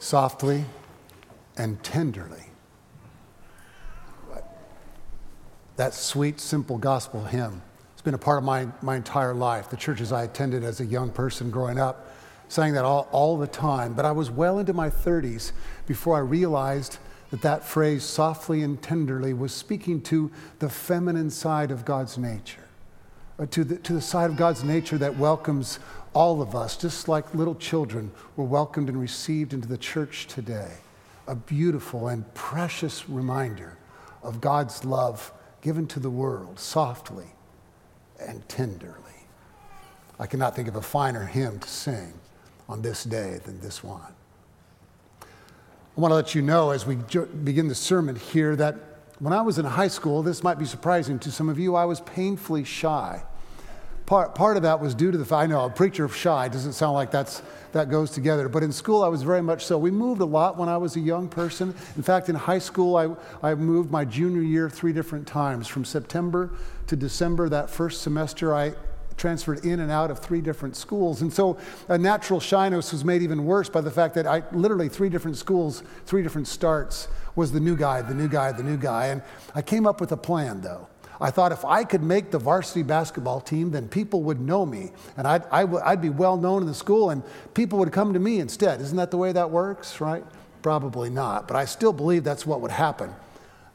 softly and tenderly. That sweet, simple gospel hymn. It's been a part of my, my entire life. The churches I attended as a young person growing up sang that all, all the time. But I was well into my 30s before I realized that that phrase, softly and tenderly, was speaking to the feminine side of God's nature, Uh, to, the, to the side of God's nature that welcomes all of us, just like little children were welcomed and received into the church today. A beautiful and precious reminder of God's love given to the world softly and tenderly. I cannot think of a finer hymn to sing on this day than this one. I want to let you know as we begin the sermon here that when I was in high school, this might be surprising to some of you, I was painfully shy. Part, part of that was due to the fact, I know a preacher shy doesn't sound like that's, that goes together, but in school I was very much so. We moved a lot when I was a young person. In fact, in high school, I, I moved my junior year three different times. From September to December, that first semester, I transferred in and out of three different schools. And so a natural shyness was made even worse by the fact that I literally three different schools, three different starts was the new guy, the new guy, the new guy. And I came up with a plan though. I thought if I could make the varsity basketball team, then people would know me and I'd, I would, I'd be well known in the school and people would come to me instead. Isn't that the way that works, right? Probably not, but I still believe that's what would happen.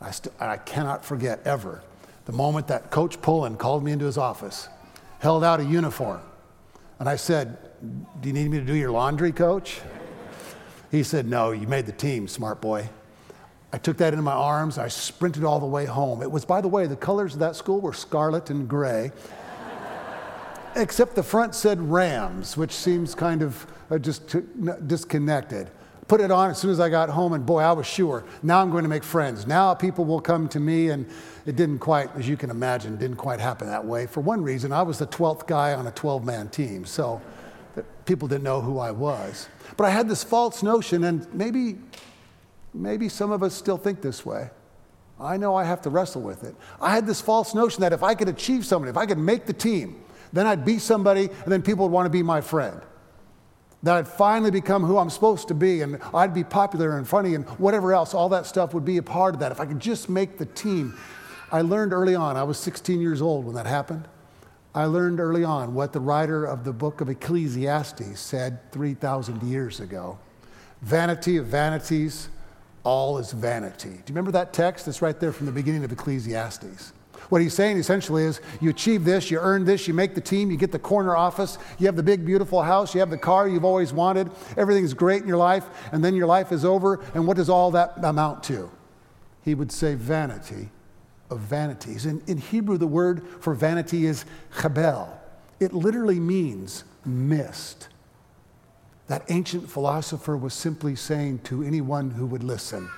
I, st- I cannot forget ever the moment that Coach Pullen called me into his office, held out a uniform, and I said, Do you need me to do your laundry, coach? He said, No, you made the team, smart boy. I took that in my arms. I sprinted all the way home. It was, by the way, the colors of that school were scarlet and gray, except the front said Rams, which seems kind of uh, just disconnected. Put it on as soon as I got home, and boy, I was sure. Now I'm going to make friends. Now people will come to me, and it didn't quite, as you can imagine, didn't quite happen that way. For one reason, I was the 12th guy on a 12 man team, so people didn't know who I was. But I had this false notion, and maybe Maybe some of us still think this way. I know I have to wrestle with it. I had this false notion that if I could achieve something, if I could make the team, then I'd be somebody and then people would want to be my friend. That I'd finally become who I'm supposed to be and I'd be popular and funny and whatever else, all that stuff would be a part of that. If I could just make the team. I learned early on, I was 16 years old when that happened. I learned early on what the writer of the book of Ecclesiastes said 3,000 years ago Vanity of vanities all is vanity. Do you remember that text? That's right there from the beginning of Ecclesiastes. What he's saying essentially is you achieve this, you earn this, you make the team, you get the corner office, you have the big, beautiful house, you have the car you've always wanted, everything's great in your life, and then your life is over, and what does all that amount to? He would say vanity of vanities. In, in Hebrew, the word for vanity is chabel. It literally means mist. That ancient philosopher was simply saying to anyone who would listen.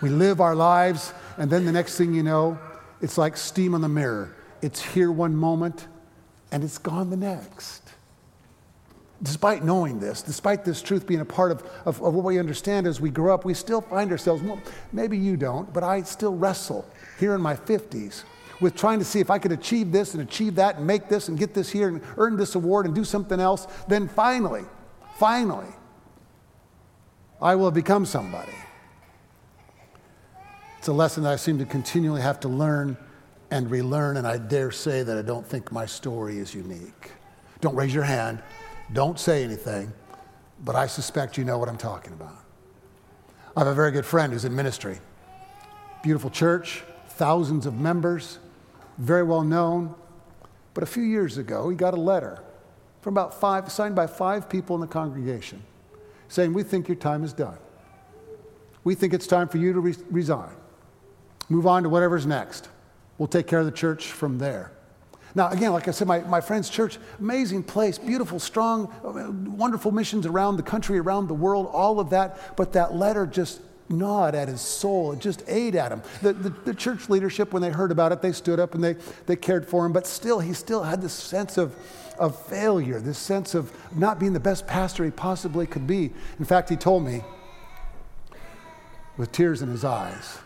We live our lives, and then the next thing you know, it's like steam on the mirror. It's here one moment, and it's gone the next. Despite knowing this, despite this truth being a part of, of, of what we understand as we grow up, we still find ourselves, well, maybe you don't, but I still wrestle here in my 50s with trying to see if I could achieve this and achieve that and make this and get this here and earn this award and do something else. Then finally, Finally, I will become somebody. It's a lesson that I seem to continually have to learn and relearn, and I dare say that I don't think my story is unique. Don't raise your hand, don't say anything, but I suspect you know what I'm talking about. I have a very good friend who's in ministry. Beautiful church, thousands of members, very well known. But a few years ago, he got a letter from about five, signed by five people in the congregation, saying, We think your time is done. We think it's time for you to re- resign. Move on to whatever's next. We'll take care of the church from there. Now, again, like I said, my, my friend's church, amazing place, beautiful, strong, wonderful missions around the country, around the world, all of that. But that letter just gnawed at his soul. It just ate at him. The, the, the, church leadership, when they heard about it, they stood up and they, they cared for him. But still, he still had this sense of, of failure, this sense of not being the best pastor he possibly could be. In fact, he told me with tears in his eyes,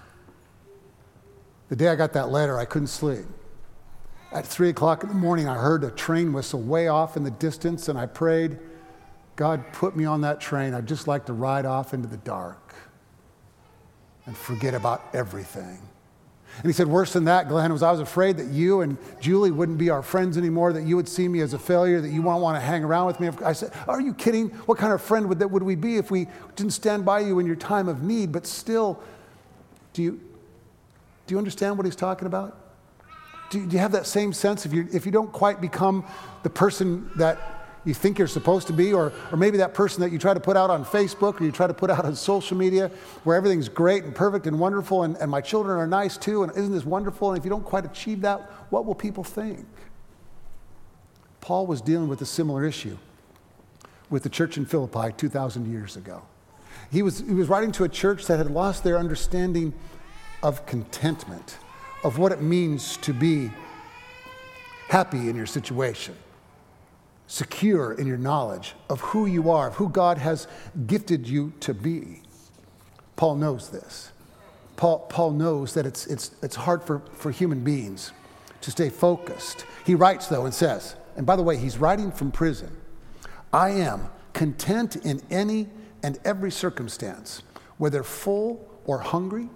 the day I got that letter, I couldn't sleep. At three o'clock in the morning, I heard a train whistle way off in the distance, and I prayed, God put me on that train, I'd just like to ride off into the dark and forget about everything. And he said, Worse than that, Glenn, was I was afraid that you and Julie wouldn't be our friends anymore, that you would see me as a failure, that you won't want to hang around with me. I said, Are you kidding? What kind of friend would, that, would we be if we didn't stand by you in your time of need? But still, do you, do you understand what he's talking about? Do, do you have that same sense if you, if you don't quite become the person that you think you're supposed to be, or, or maybe that person that you try to put out on Facebook or you try to put out on social media where everything's great and perfect and wonderful and, and my children are nice too, and isn't this wonderful? And if you don't quite achieve that, what will people think? Paul was dealing with a similar issue with the church in Philippi 2,000 years ago. He was, he was writing to a church that had lost their understanding of contentment, of what it means to be happy in your situation secure in your knowledge of who you are, of who God has gifted you to be. Paul knows this. Paul, Paul knows that it's, it's, it's hard for, for human beings to stay focused. He writes, though, and says, and by the way, he's writing from prison I am content in any and every circumstance, whether full or hungry,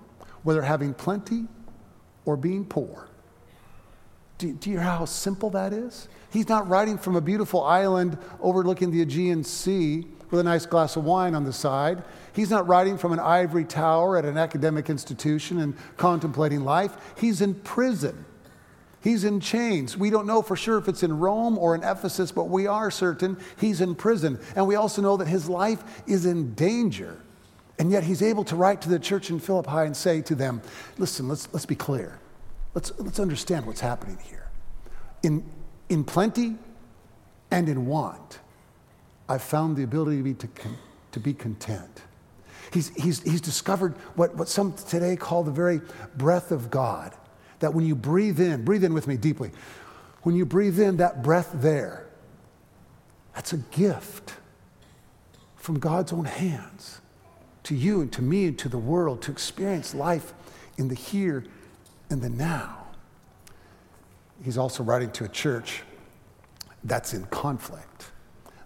whether having plenty or being poor. Do, do you hear how simple that is? He's not writing from a beautiful island overlooking the Aegean Sea with a nice glass of wine on the side. He's not writing from an ivory tower at an academic institution and contemplating life. He's in prison. He's in chains. We don't know for sure if it's in Rome or in Ephesus, but we are certain he's in prison. And we also know that his life is in danger. And yet he's able to write to the church in Philippi and say to them, listen, let's, let's be clear. Let's, let's understand what's happening here. In, in plenty and in want, I've found the ability to be, to, to be content. He's, he's, he's discovered what, what some today call the very breath of God. That when you breathe in, breathe in with me deeply. When you breathe in, that breath there, that's a gift from God's own hands to you and to me and to the world to experience life in the here and the now he's also writing to a church that's in conflict.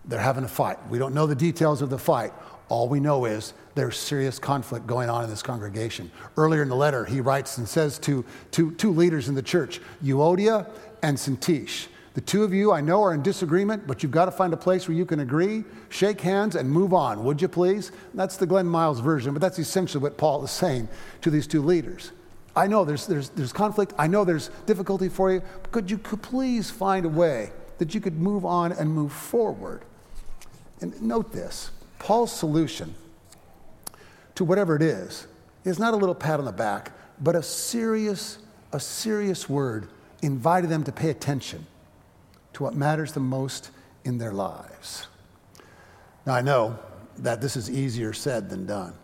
They're having a fight. We don't know the details of the fight. All we know is there's serious conflict going on in this congregation. Earlier in the letter, he writes and says to two, leaders in the church, Euodia and Syntyche. The two of you I know are in disagreement, but you've got to find a place where you can agree, shake hands, and move on, would you please? That's the Glenn Miles version, but that's essentially what Paul is saying to these two leaders. I know there's, there's, there's conflict. I know there's difficulty for you. Could you could please find a way that you could move on and move forward? And note this Paul's solution to whatever it is is not a little pat on the back, but a serious, a serious word inviting them to pay attention to what matters the most in their lives. Now, I know that this is easier said than done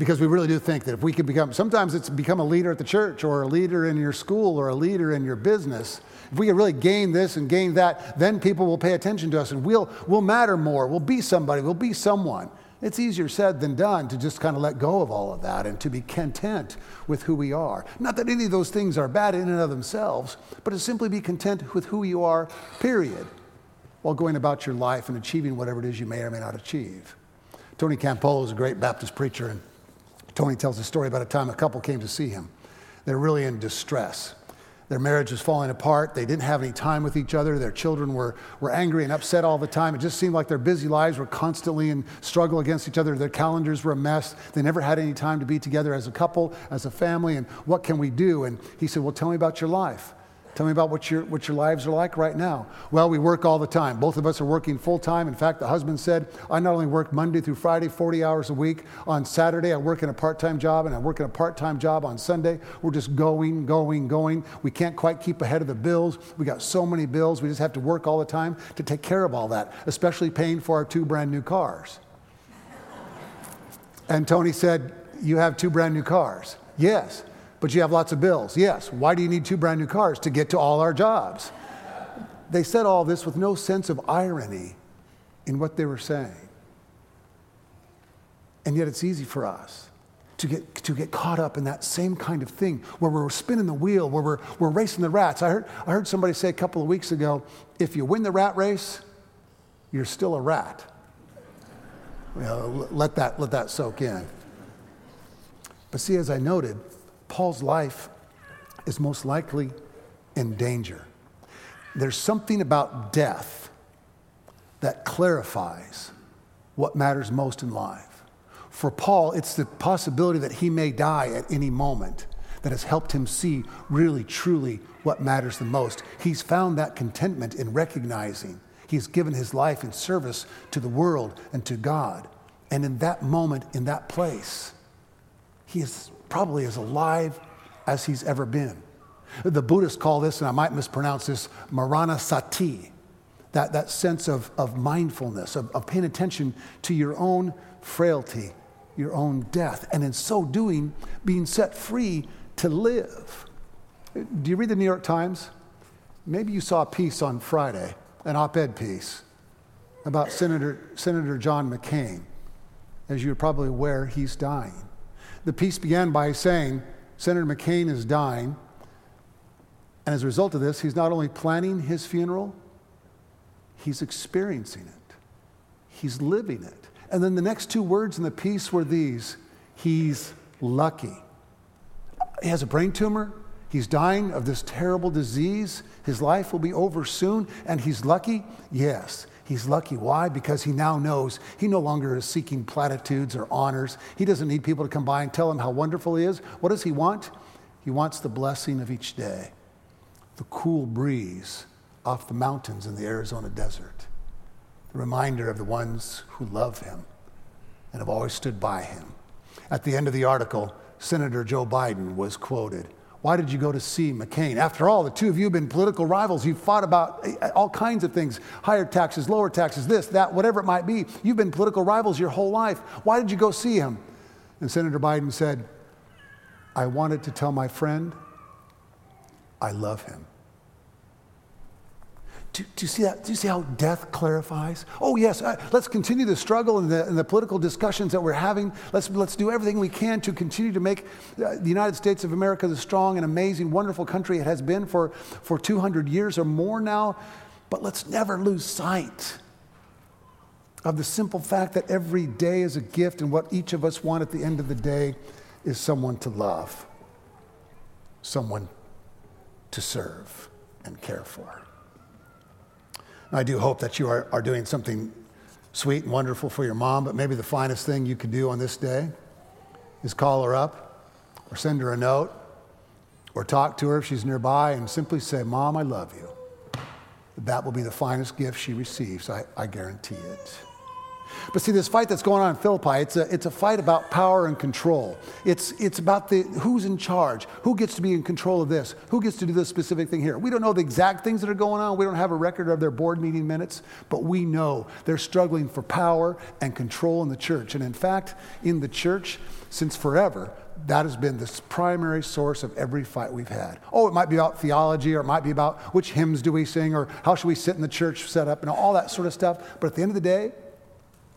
because we really do think that if we could become, sometimes it's become a leader at the church or a leader in your school or a leader in your business. If we can really gain this and gain that, then people will pay attention to us and we'll, we'll matter more. We'll be somebody, we'll be someone. It's easier said than done to just kind of let go of all of that and to be content with who we are. Not that any of those things are bad in and of themselves, but to simply be content with who you are, period, while going about your life and achieving whatever it is you may or may not achieve. Tony Campolo is a great Baptist preacher, and Tony tells a story about a time a couple came to see him. They're really in distress. Their marriage was falling apart. They didn't have any time with each other. Their children were, were angry and upset all the time. It just seemed like their busy lives were constantly in struggle against each other. Their calendars were a mess. They never had any time to be together as a couple, as a family. And what can we do? And he said, Well, tell me about your life. Tell me about what your, what your lives are like right now. Well, we work all the time. Both of us are working full time. In fact, the husband said, I not only work Monday through Friday, 40 hours a week. On Saturday, I work in a part time job, and I work in a part time job on Sunday. We're just going, going, going. We can't quite keep ahead of the bills. We got so many bills. We just have to work all the time to take care of all that, especially paying for our two brand new cars. and Tony said, You have two brand new cars. Yes but you have lots of bills. Yes. Why do you need two brand new cars? To get to all our jobs. They said all this with no sense of irony in what they were saying. And yet it's easy for us to get, to get caught up in that same kind of thing where we're spinning the wheel, where we're, we're racing the rats. I heard, I heard somebody say a couple of weeks ago if you win the rat race, you're still a rat. You know, let, that, let that soak in. But see, as I noted, Paul's life is most likely in danger. There's something about death that clarifies what matters most in life. For Paul, it's the possibility that he may die at any moment that has helped him see really, truly what matters the most. He's found that contentment in recognizing he's given his life in service to the world and to God. And in that moment, in that place, he is probably as alive as he's ever been. The Buddhists call this, and I might mispronounce this, Maranasati, that, that sense of, of mindfulness, of, of paying attention to your own frailty, your own death, and in so doing, being set free to live. Do you read the New York Times? Maybe you saw a piece on Friday, an op ed piece about Senator, Senator John McCain. As you're probably aware, he's dying. The piece began by saying Senator McCain is dying, and as a result of this, he's not only planning his funeral, he's experiencing it, he's living it. And then the next two words in the piece were these He's lucky. He has a brain tumor. He's dying of this terrible disease. His life will be over soon. And he's lucky? Yes. He's lucky. Why? Because he now knows he no longer is seeking platitudes or honors. He doesn't need people to come by and tell him how wonderful he is. What does he want? He wants the blessing of each day, the cool breeze off the mountains in the Arizona desert, the reminder of the ones who love him and have always stood by him. At the end of the article, Senator Joe Biden was quoted. Why did you go to see McCain? After all, the two of you have been political rivals. You've fought about eh, all kinds of things higher taxes, lower taxes, this, that, whatever it might be. You've been political rivals your whole life. Why did you go see him? And Senator Biden said, I wanted to tell my friend I love him. Do, do, you see that? Do you see how death clarifies? Oh, yes, uh, let's continue the struggle and the, and the, political discussions that we're having. Let's, let's do everything we can to continue to make uh, the United States of America the strong and amazing, wonderful country it has been for, for 200 years or more now. But let's never lose sight of the simple fact that every day is a gift, and what each of us want at the end of the day is someone to love, someone to serve and care for. I do hope that you are, are doing something sweet and wonderful for your mom, but maybe the finest thing you could do on this day is call her up or send her a note or talk to her if she's nearby and simply say, Mom, I love you. That will be the finest gift she receives, I, I guarantee it. But see, this fight that's going on in Philippi, it's a, it's a fight about power and control. It's, it's about the, who's in charge, who gets to be in control of this, who gets to do this specific thing here. We don't know the exact things that are going on. We don't have a record of their board meeting minutes, but we know they're struggling for power and control in the church. And in fact, in the church, since forever, that has been the primary source of every fight we've had. Oh, it might be about theology, or it might be about which hymns do we sing, or how should we sit in the church set up, and all that sort of stuff. But at the end of the day,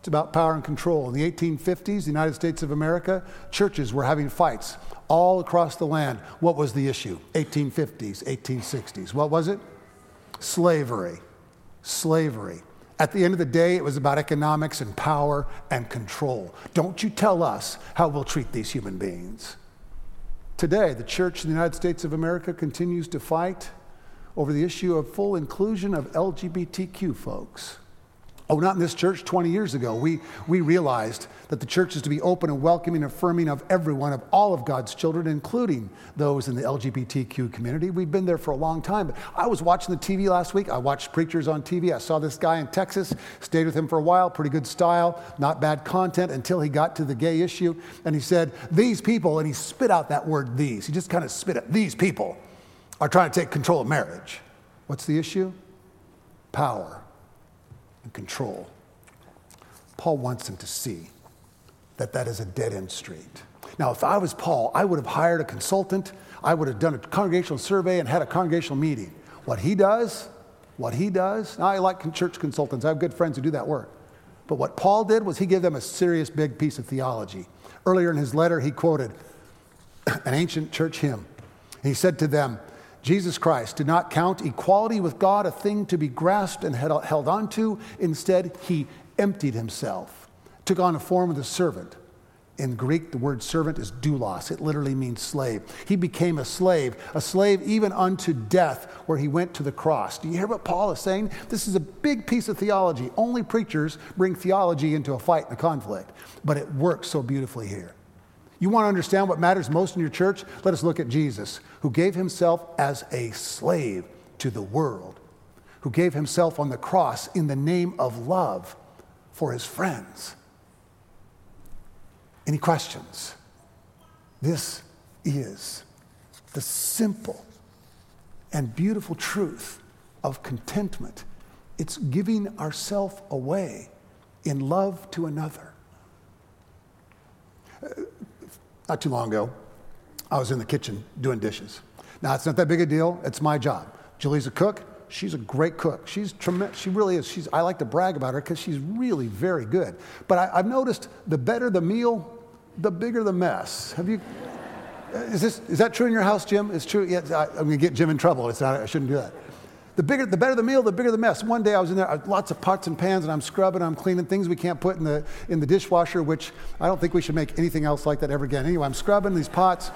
it's about power and control. In the 1850s, the United States of America, churches were having fights all across the land. What was the issue? 1850s, 1860s. What was it? Slavery. Slavery. At the end of the day, it was about economics and power and control. Don't you tell us how we'll treat these human beings. Today, the church in the United States of America continues to fight over the issue of full inclusion of LGBTQ folks. Oh, not in this church 20 years ago. We, we realized that the church is to be open and welcoming and affirming of everyone, of all of God's children, including those in the LGBTQ community. We've been there for a long time. But I was watching the TV last week. I watched preachers on TV. I saw this guy in Texas, stayed with him for a while, pretty good style, not bad content until he got to the gay issue. And he said, These people, and he spit out that word, these. He just kind of spit it. These people are trying to take control of marriage. What's the issue? Power and control. Paul wants them to see that that is a dead end street. Now, if I was Paul, I would have hired a consultant, I would have done a congregational survey and had a congregational meeting. What he does, what he does, I like church consultants, I have good friends who do that work. But what Paul did was he gave them a serious big piece of theology. Earlier in his letter, he quoted an ancient church hymn. He said to them, Jesus Christ did not count equality with God a thing to be grasped and held on to. Instead, he emptied himself, took on the form of the servant. In Greek, the word servant is doulos. It literally means slave. He became a slave, a slave even unto death, where he went to the cross. Do you hear what Paul is saying? This is a big piece of theology. Only preachers bring theology into a fight and a conflict, but it works so beautifully here. You want to understand what matters most in your church? Let us look at Jesus, who gave himself as a slave to the world, who gave himself on the cross in the name of love for his friends. Any questions? This is the simple and beautiful truth of contentment. It's giving ourself away in love to another. Not too long ago, I was in the kitchen doing dishes. Now, it's not that big a deal. It's my job. Julie's a cook. She's a great cook. She's tremendous. She really is. She's, I like to brag about her because she's really very good. But I, I've noticed the better the meal, the bigger the mess. Have you? Is this is that true in your house, Jim? It's true. Yeah, I, am gonna get Jim in trouble. It's not. I shouldn't do that. The bigger, the better the meal, the bigger the mess. One day I was in there, lots of pots and pans, and I'm scrubbing, I'm cleaning things we can't put in the in the dishwasher, which I don't think we should make anything else like that ever again. Anyway, I'm scrubbing these pots.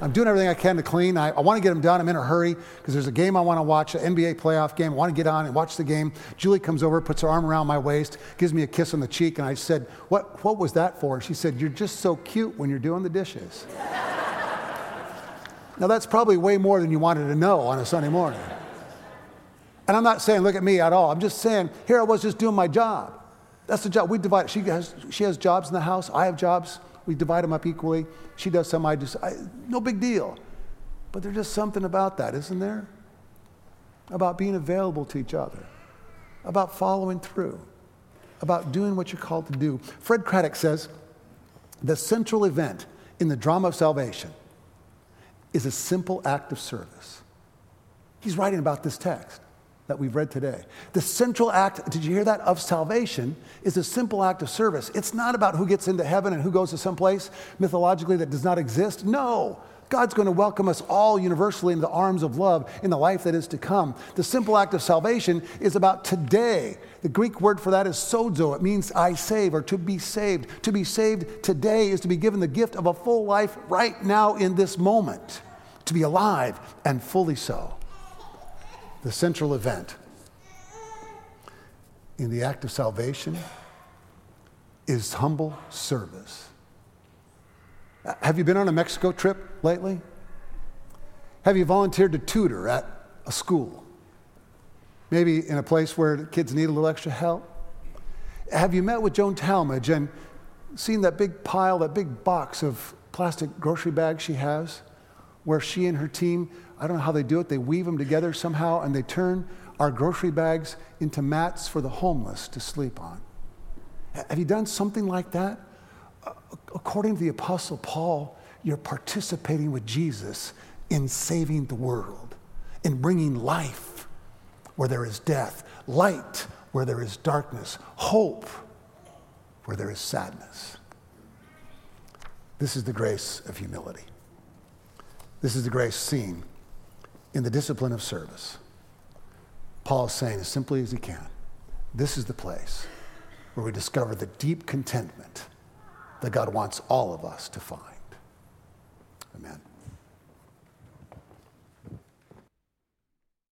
I'm doing everything I can to clean. I, I want to get them done. I'm in a hurry because there's a game I want to watch, an NBA playoff game. I want to get on and watch the game. Julie comes over, puts her arm around my waist, gives me a kiss on the cheek, and I said, What, what was that for? And she said, You're just so cute when you're doing the dishes. now, that's probably way more than you wanted to know on a Sunday morning. And I'm not saying, look at me at all. I'm just saying, here I was just doing my job. That's the job. We divide. She has, she has jobs in the house. I have jobs. We divide them up equally. She does some, I I, no big deal. But there's just something about that, isn't there? About being available to each other, about following through, about doing what you're called to do. Fred Craddock says the central event in the drama of salvation is a simple act of service. He's writing about this text that we've read today. The central act, did you hear that, of salvation is a simple act of service. It's not about who gets into heaven and who goes to some place mythologically that does not exist. No. God's going to welcome us all universally into the arms of love in the life that is to come. The simple act of salvation is about today. The Greek word for that is sozo. It means I save or to be saved. To be saved today is to be given the gift of a full life right now in this moment, to be alive and fully so the central event in the act of salvation is humble service. Have you been on a Mexico trip lately? Have you volunteered to tutor at a school? Maybe in a place where kids need a little extra help? Have you met with Joan Talmadge and seen that big pile, that big box of plastic grocery bags she has, where she and her team I don't know how they do it. They weave them together somehow and they turn our grocery bags into mats for the homeless to sleep on. Have you done something like that? According to the Apostle Paul, you're participating with Jesus in saving the world, in bringing life where there is death, light where there is darkness, hope where there is sadness. This is the grace of humility. This is the grace seen in the discipline of service. Paul is saying as simply as he can this is the place where we discover the deep contentment that God wants all of us to find. Amen.